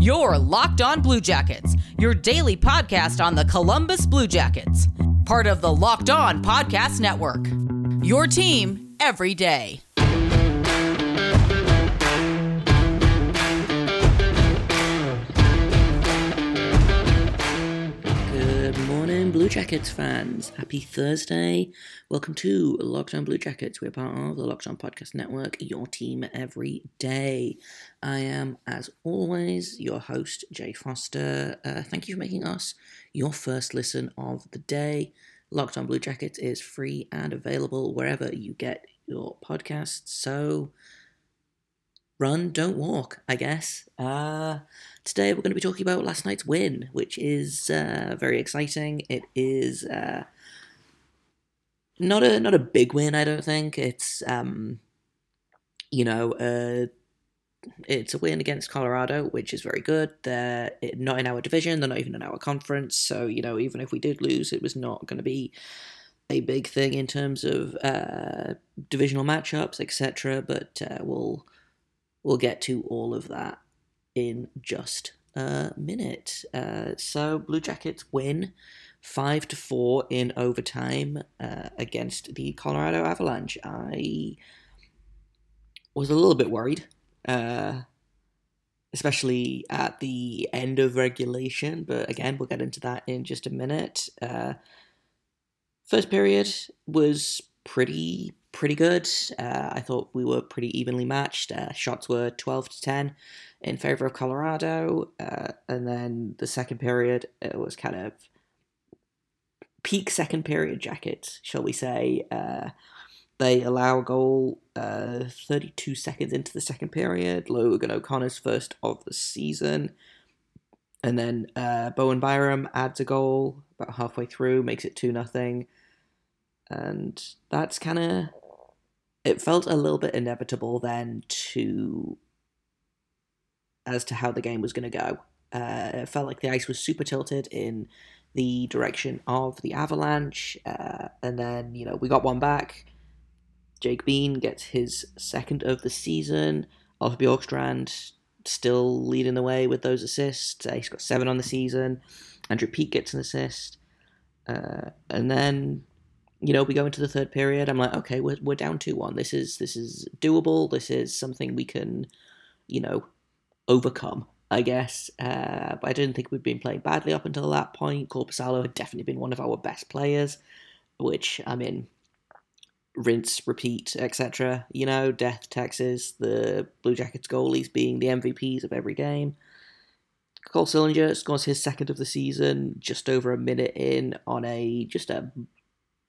Your Locked On Blue Jackets, your daily podcast on the Columbus Blue Jackets, part of the Locked On Podcast Network. Your team every day. Good morning, Blue Jackets fans. Happy Thursday. Welcome to Locked On Blue Jackets. We're part of the Locked On Podcast Network, your team every day. I am, as always, your host, Jay Foster. Uh, thank you for making us your first listen of the day. Locked On Blue Jackets is free and available wherever you get your podcasts. So run, don't walk, I guess. Uh, today we're going to be talking about last night's win, which is uh, very exciting. It is uh, not a not a big win, I don't think. It's um, you know, it's a win against Colorado, which is very good. They're not in our division. They're not even in our conference. So you know, even if we did lose, it was not going to be a big thing in terms of uh, divisional matchups, etc. But uh, we'll we'll get to all of that in just a minute. Uh, so Blue Jackets win five to four in overtime uh, against the Colorado Avalanche. I was a little bit worried, uh, especially at the end of regulation. But again, we'll get into that in just a minute. Uh, first period was pretty pretty good. Uh, I thought we were pretty evenly matched. Uh, shots were 12 to 10 in favor of Colorado. Uh, and then the second period, it was kind of peak second period jacket, shall we say. They allow a goal uh, 32 seconds into the second period. Logan O'Connor's first of the season. And then uh, Bowen Byram adds a goal about halfway through, makes it 2 nothing and that's kind of it felt a little bit inevitable then to as to how the game was going to go. Uh, it felt like the ice was super tilted in the direction of the Avalanche, uh, and then you know we got one back. Jake Bean gets his second of the season. Oliver Bjorkstrand still leading the way with those assists. Uh, he's got seven on the season. Andrew Peeke gets an assist, uh, and then you know, we go into the third period. I'm like, okay, we're, we're down two one. This is this is doable. This is something we can, you know, overcome. I guess. Uh, but I didn't think we'd been playing badly up until that point. Korpisalo had definitely been one of our best players, which I mean, rinse, repeat, etc. You know, death, Texas, the Blue Jackets goalies being the MVPs of every game. Cole Sillinger scores his second of the season just over a minute in on a just a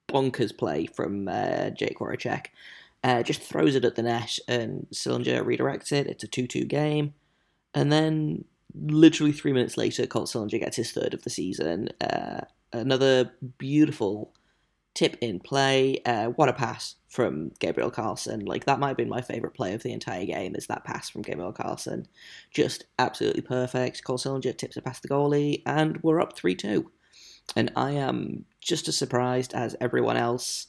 bonkers play from uh, Jake Voracek. Uh, just throws it at the net, and Sillinger redirects it. It's a 2 2 game. And then, literally three minutes later, Cole Sillinger gets his third of the season. Uh, another beautiful tip in play. Uh, what a pass from Gabriel Carlsson. Like, that might have been my favourite play of the entire game, is that pass from Gabriel Carlsson. Just absolutely perfect. Cole Sillinger tips it past the goalie, and we're up 3 2 and I am just as surprised as everyone else,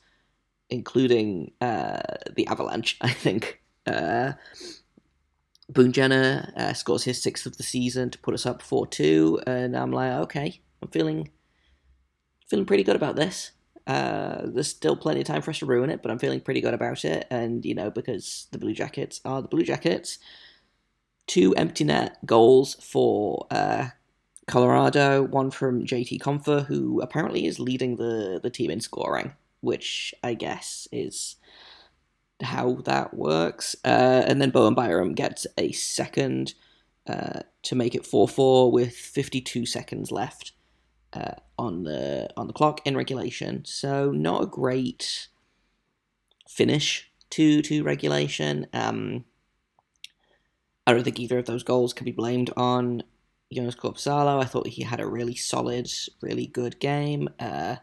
including uh, the Avalanche. I think uh, Boone Jenner uh, scores his sixth of the season to put us up four two, and I'm like, okay, I'm feeling feeling pretty good about this. Uh, there's still plenty of time for us to ruin it, but I'm feeling pretty good about it. And you know, because the Blue Jackets are the Blue Jackets, two empty net goals for uh, Colorado, one from JT Compher, who apparently is leading the, the team in scoring, which I guess is how that works. Uh, and then Bowen Byram gets a second uh, to make it 4 4 with 52 seconds left uh, on the on the clock in regulation. So not a great finish to to regulation. Um, I don't think either of those goals can be blamed on Joonas Korpisalo. I thought he had a really solid, really good game. Uh,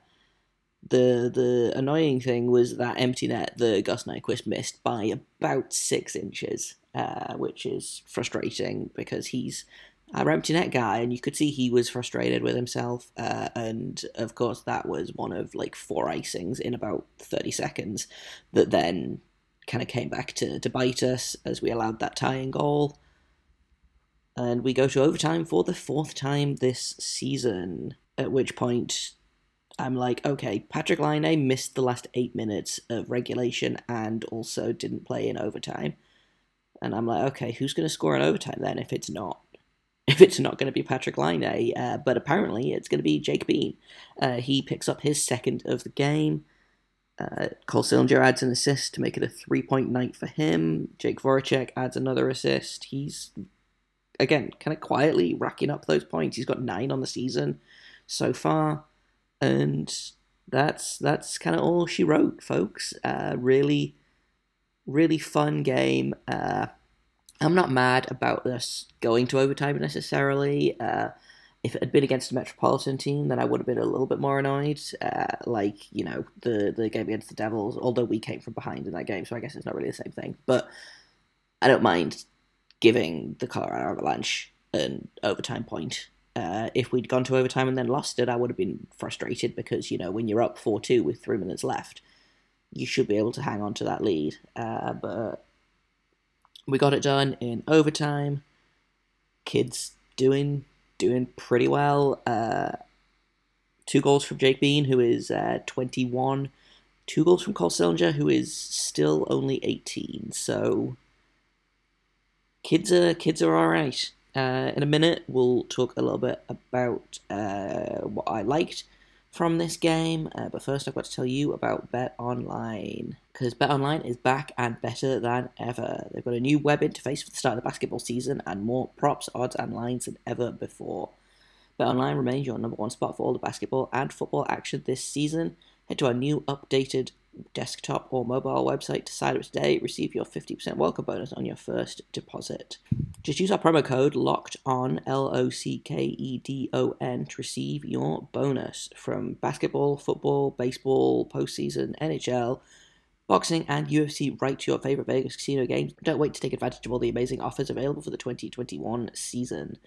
the the annoying thing was that empty net the Gus Nyquist missed by about six inches, uh, which is frustrating because he's our empty net guy, and you could see he was frustrated with himself. Uh, and of course, that was one of like four icings in about thirty seconds that then kind of came back to, to bite us as we allowed that tying goal. And we go to overtime for the fourth time this season, at which point I'm like, okay, Patrick Laine missed the last eight minutes of regulation and also didn't play in overtime. And I'm like, okay, who's going to score in overtime then if it's not? If it's not going to be Patrick Laine, uh, but apparently it's going to be Jake Bean. Uh, he picks up his second of the game. Uh, Cole Sillinger adds an assist to make it a three point night for him. Jake Voracek adds another assist. He's, again, kind of quietly racking up those points. He's got nine on the season so far and that's that's kind of all she wrote, folks. Uh, really, really fun game. Uh, I'm not mad about this going to overtime necessarily. Uh, if it had been against a Metropolitan team, then I would have been a little bit more annoyed. Uh, like you know the the game against the Devils, although we came from behind in that game, so I guess it's not really the same thing. But I don't mind giving the Colorado Avalanche an overtime point uh, if we'd gone to overtime and then lost it, I would have been frustrated because, you know, when you're up 4 2 with three minutes left, you should be able to hang on to that lead. Uh, but we got it done in overtime. Kids doing doing pretty well. Uh, two goals from Jake Bean, who is uh, 21. Two goals from Cole Sillinger, who is still only 18. So kids are kids are all right. Uh, in a minute, we'll talk a little bit about uh, what I liked from this game. Uh, but first, I've got to tell you about Bet Online because Bet Online is back and better than ever. They've got a new web interface for the start of the basketball season and more props, odds, and lines than ever before. Bet Online remains your number one spot for all the basketball and football action this season. Head to our new updated desktop or mobile website to sign up today. Receive your 50% welcome bonus on your first deposit. Just use our promo code locked on L O C K E D O N to receive your bonus from basketball, football, baseball, postseason, NHL, boxing, and UFC right to your favorite Vegas casino games. Don't wait to take advantage of all the amazing offers available for the 2021 season.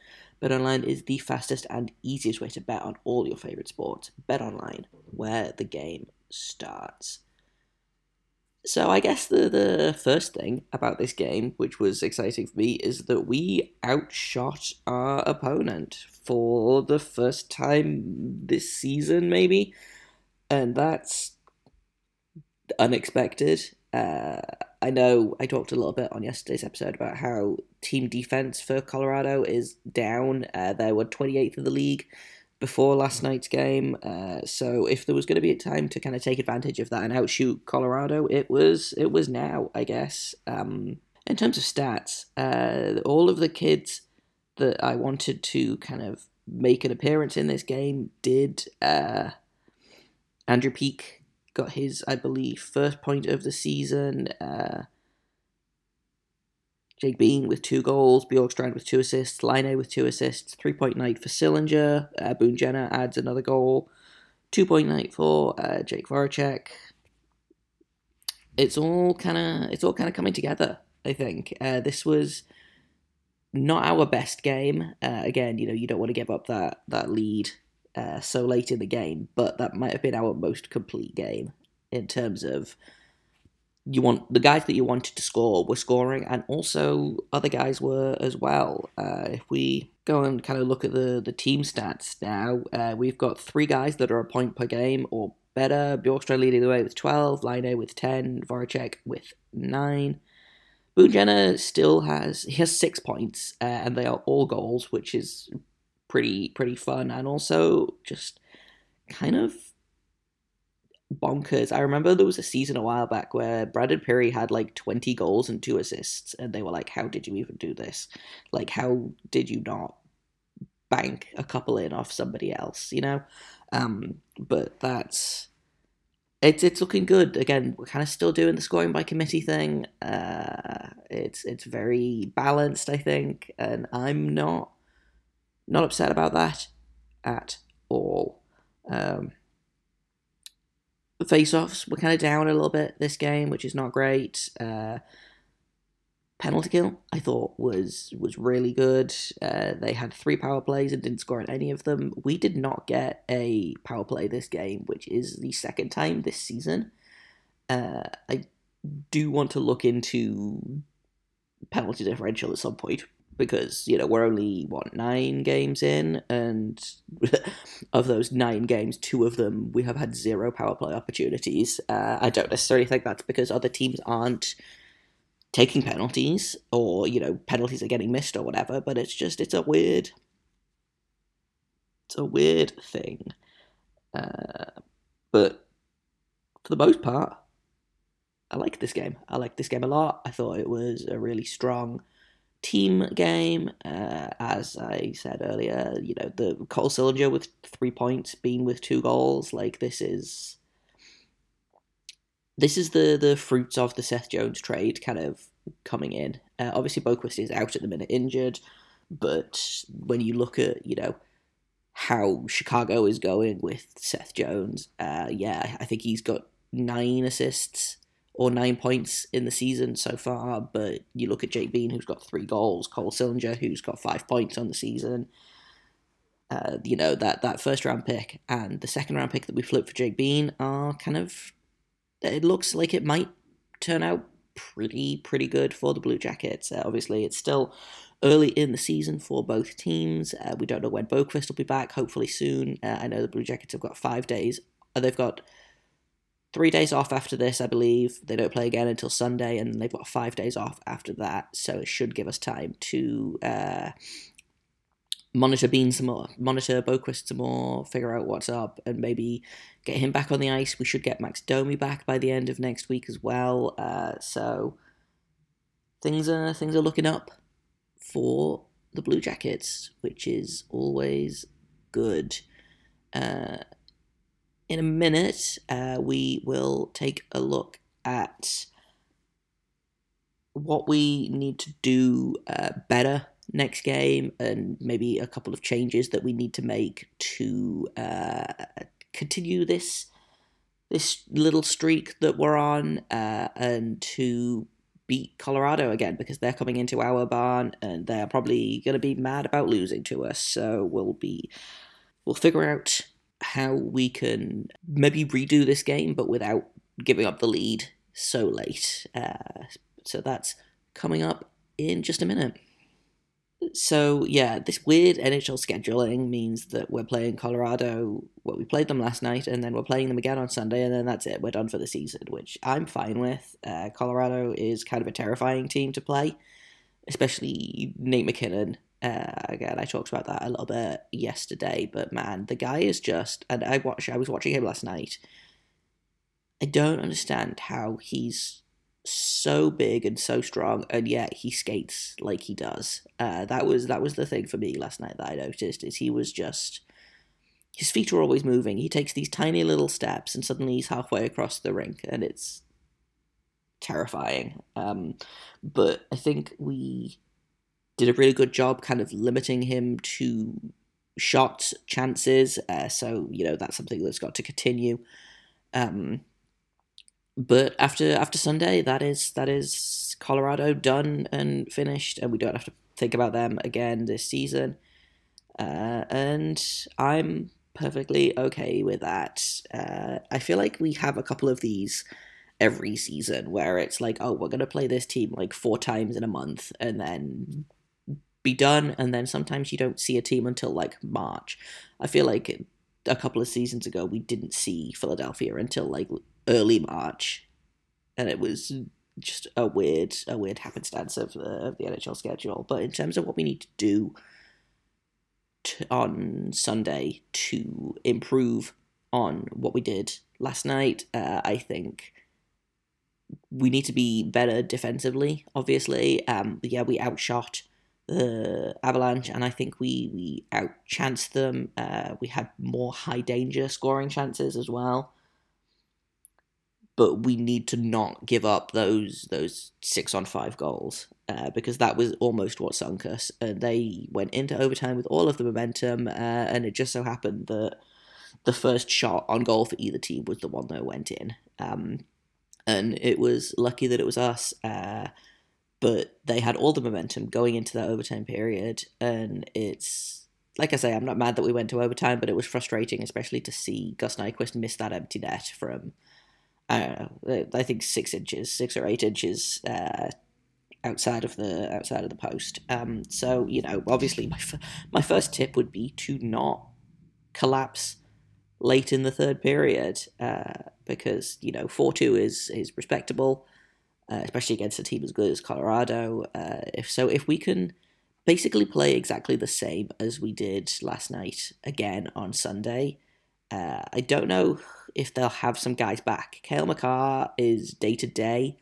BetOnline is the fastest and easiest way to bet on all your favorite sports. BetOnline, where the game starts. So I guess the the first thing about this game, which was exciting for me, is that we outshot our opponent for the first time this season, maybe, and that's unexpected. Uh, I know I talked a little bit on yesterday's episode about how team defense for Colorado is down. Uh, they were 28th in the league before last night's game. Uh, so if there was going to be a time to kind of take advantage of that and outshoot Colorado, it was it was now, I guess. Um, in terms of stats, uh, all of the kids that I wanted to kind of make an appearance in this game did. Uh, Andrew Peeke got his, I believe, first point of the season. Uh, Jake Bean with two goals, Bjorkstrand with two assists, Laine with two assists, three point night for Sillinger, uh, Boone Jenner adds another goal, two point night for uh, Jake Voracek. It's all kind of it's all kind of coming together. I think uh, this was not our best game. Uh, again, you know, you don't want to give up that that lead uh, so late in the game, but that might have been our most complete game in terms of you want the guys that you wanted to score were scoring, and also other guys were as well. Uh, if we go and kind of look at the the team stats now, uh, we've got three guys that are a point per game or better. Bjorkstrand leading the way with twelve, Laine with ten, Voracek with nine. Boone still has he has six points, uh, and they are all goals, which is pretty pretty fun, and also just kind of bonkers. I remember there was a season a while back where Brandon Perry had like 20 goals and two assists, and they were like, How did you even do this? Like, how did you not bank a couple in off somebody else, you know? Um, but that's. It's, it's looking good. Again, we're kind of still doing the scoring by committee thing. Uh, it's it's very balanced, I think, and I'm not not upset about that at all. Um, face-offs were kind of down a little bit this game, which is not great. Uh, penalty kill I thought was was really good. Uh, they had three power plays and didn't score on any of them. We did not get a power play this game, which is the second time this season. Uh, I do want to look into penalty differential at some point, because you know we're only what nine games in, and of those nine games, two of them we have had zero power play opportunities. Uh, I don't necessarily think that's because other teams aren't taking penalties or you know penalties are getting missed or whatever, but it's just it's a weird, it's a weird thing. Uh, but for the most part, I like this game. I like this game a lot. I thought it was a really strong team game. Uh, as I said earlier, you know, the Cole Sillinger with three points, Bean with two goals. Like this is this is the the fruits of the Seth Jones trade kind of coming in. Uh, obviously, Boqvist is out at the minute, injured. But when you look at you know how Chicago is going with Seth Jones, uh, yeah, I think he's got nine assists or nine points in the season so far. But you look at Jake Bean, who's got three goals, Cole Sillinger, who's got five points on the season. Uh, you know that that first round pick and the second round pick that we flipped for Jake Bean are kind of. It looks like it might turn out pretty pretty good for the Blue Jackets. Uh, obviously, it's still early in the season for both teams. Uh, we don't know when Boqvist will be back. Hopefully soon. Uh, I know the Blue Jackets have got five days. Uh, they've got three days off after this, I believe. They don't play again until Sunday, and they've got five days off after that. So it should give us time to uh, monitor Bean some more, monitor Boqvist some more, figure out what's up, and maybe get him back on the ice. We should get Max Domi back by the end of next week as well. Uh, so things are things are looking up for the Blue Jackets, which is always good. Uh, in a minute, uh, we will take a look at what we need to do uh, better next game and maybe a couple of changes that we need to make to uh, continue this this little streak that we're on uh, and to beat Colorado again because they're coming into our barn and they're probably going to be mad about losing to us. So we'll be we'll figure out how we can maybe redo this game, but without giving up the lead so late. Uh, so that's coming up in just a minute. So yeah, this weird NHL scheduling means that we're playing Colorado. Well, we played them last night, and then we're playing them again on Sunday, and then that's it. We're done for the season, which I'm fine with. Uh, Colorado is kind of a terrifying team to play, especially Nate MacKinnon. Uh, again, I talked about that a little bit yesterday, but man, the guy is just. And I watch. I was watching him last night. I don't understand how he's so big and so strong, and yet he skates like he does. Uh, that was that was the thing for me last night that I noticed is he was just his feet are always moving. He takes these tiny little steps, and suddenly he's halfway across the rink, and it's terrifying. Um, but I think we did a really good job kind of limiting him to shots, chances. Uh, so you know that's something that's got to continue. Um, but after after Sunday, that is that is Colorado done and finished, and we don't have to think about them again this season. Uh, and I'm perfectly okay with that. Uh, I feel like we have a couple of these every season where it's like, oh, we're gonna play this team like four times in a month, and then be done, and then sometimes you don't see a team until like March. I feel like a couple of seasons ago we didn't see Philadelphia until like early March, and it was just a weird a weird happenstance of the, of the NHL schedule. But in terms of what we need to do on Sunday to improve on what we did last night, uh, I think we need to be better defensively. Obviously, um, yeah, we outshot the Avalanche, and I think we we outchanced them. Uh, we had more high danger scoring chances as well, but we need to not give up those those six on five goals uh, because that was almost what sunk us. And they went into overtime with all of the momentum, uh, and it just so happened that the first shot on goal for either team was the one that went in. Um, and it was lucky that it was us. But they had all the momentum going into that overtime period, and it's like I say, I'm not mad that we went to overtime, but it was frustrating, especially to see Gus Nyquist miss that empty net from I don't know, I think six inches, six or eight inches. Uh, outside of the outside of the post. Um, so you know, obviously, my f- my first tip would be to not collapse late in the third period uh, because you know four two is is respectable, uh, especially against a team as good as Colorado. Uh, if so, if we can basically play exactly the same as we did last night again on Sunday. Uh, I don't know if they'll have some guys back. Cale Makar is day to day.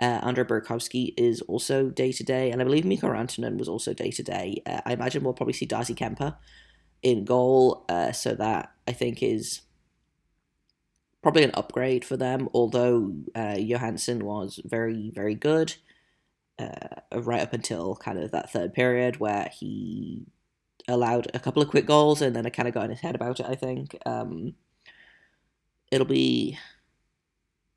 Uh, Andre Burakovsky is also day to day, and I believe Mikko Rantanen was also day to day. I imagine we'll probably see Darcy Kuemper in goal, uh, so that I think is probably an upgrade for them. Although uh, Johansson was very, very good uh, right up until kind of that third period where he allowed a couple of quick goals and then I kind of got in his head about it. I think um, it'll be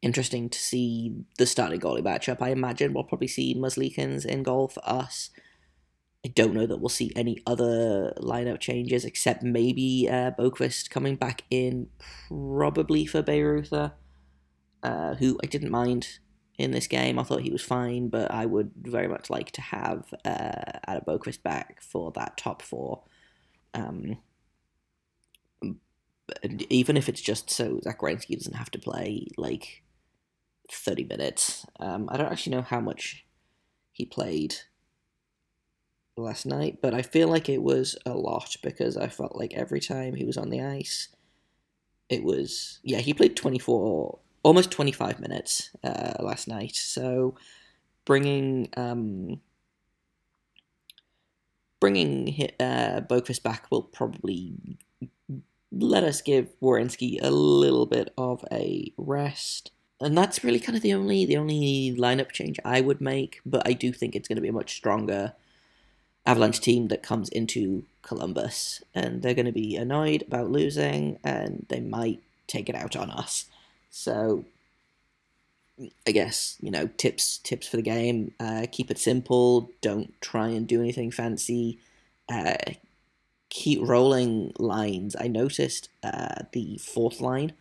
interesting to see the starting goalie matchup. I imagine we'll probably see Merzlikins in goal for us. I don't know that we'll see any other lineup changes except maybe uh, Boqvist coming back in, probably for Bayreuther, uh, who I didn't mind in this game. I thought he was fine, but I would very much like to have uh, Adam Boqvist back for that top four. Um, even if it's just so Zach doesn't have to play like 30 minutes. Um, I don't actually know how much he played last night, but I feel like it was a lot because I felt like every time he was on the ice, it was yeah he played 24 almost 25 minutes uh, last night. So bringing um, bringing uh, Boqvist back will probably let us give Werenski a little bit of a rest. And that's really kind of the only the only lineup change I would make, but I do think it's going to be a much stronger Avalanche team that comes into Columbus, and they're going to be annoyed about losing, and they might take it out on us. So I guess you know tips tips for the game. Uh, keep it simple. Don't try and do anything fancy. Uh, keep rolling lines. I noticed uh, the fourth line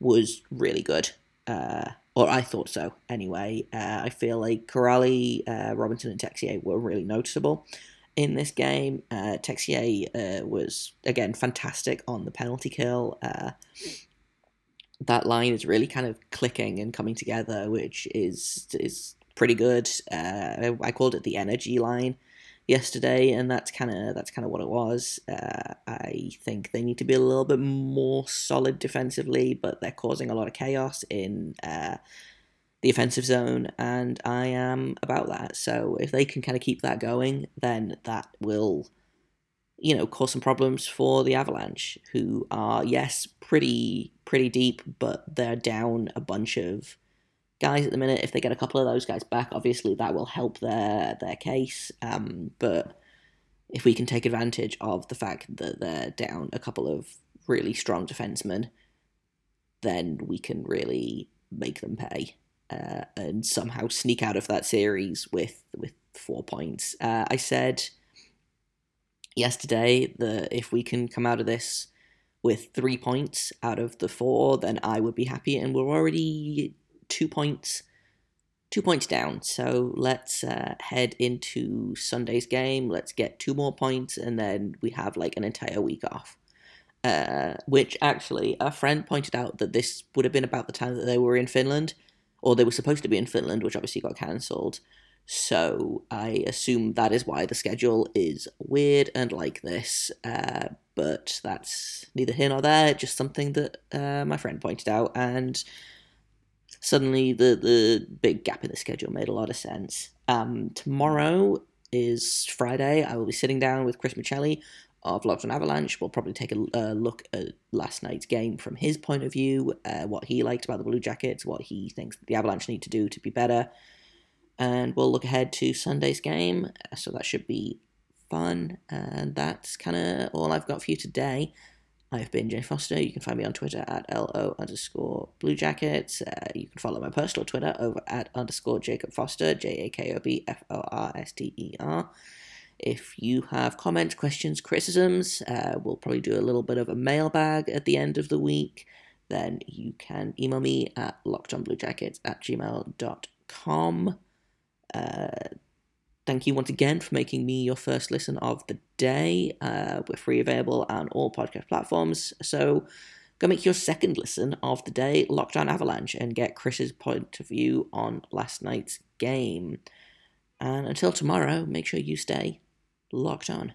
was really good, uh, or I thought so. Anyway, uh, I feel like Kuraly, uh, Robinson, and Texier were really noticeable in this game. Uh, Texier uh, was again fantastic on the penalty kill. Uh, that line is really kind of clicking and coming together, which is is pretty good. Uh, I called it the energy line yesterday, and that's kind of that's kind of what it was. Uh, I think they need to be a little bit more solid defensively, but they're causing a lot of chaos in uh, the offensive zone, and I am about that. So if they can kind of keep that going, then that will you know, cause some problems for the Avalanche, who are yes, pretty pretty deep, but they're down a bunch of guys at the minute. If they get a couple of those guys back, obviously that will help their their case. Um, but if we can take advantage of the fact that they're down a couple of really strong defensemen, then we can really make them pay uh, and somehow sneak out of that series with with four points. Uh, I said yesterday that if we can come out of this with three points out of the four, then I would be happy. And we're already two points, two points down. So let's uh, head into Sunday's game. Let's get two more points, and then we have like an entire week off. Uh, which actually, a friend pointed out that this would have been about the time that they were in Finland, or they were supposed to be in Finland, which obviously got cancelled. So I assume that is why the schedule is weird and like this. Uh, but that's neither here nor there, just something that uh, my friend pointed out. And suddenly the, the big gap in the schedule made a lot of sense. Um, tomorrow is Friday. I will be sitting down with Chris Michelli of Locked on Avalanche. We'll probably take a uh, look at last night's game from his point of view, uh, what he liked about the Blue Jackets, what he thinks the Avalanche need to do to be better and we'll look ahead to Sunday's game. Uh, so that should be fun. And that's kind of all I've got for you today. I've been Jay Foster. You can find me on Twitter at LO underscore Blue Jackets. Uh, you can follow my personal Twitter over at underscore Jacob Foster, J A K O B F O R S T E R. If you have comments, questions, criticisms, uh, we'll probably do a little bit of a mailbag at the end of the week. Then you can email me at lockedonbluejackets at gmail.com. Uh, thank you once again for making me your first listen of the day. Uh, we're free available on all podcast platforms. So go make your second listen of the day Locked On Avalanche and get Chris's point of view on last night's game. And until tomorrow, make sure you stay locked on.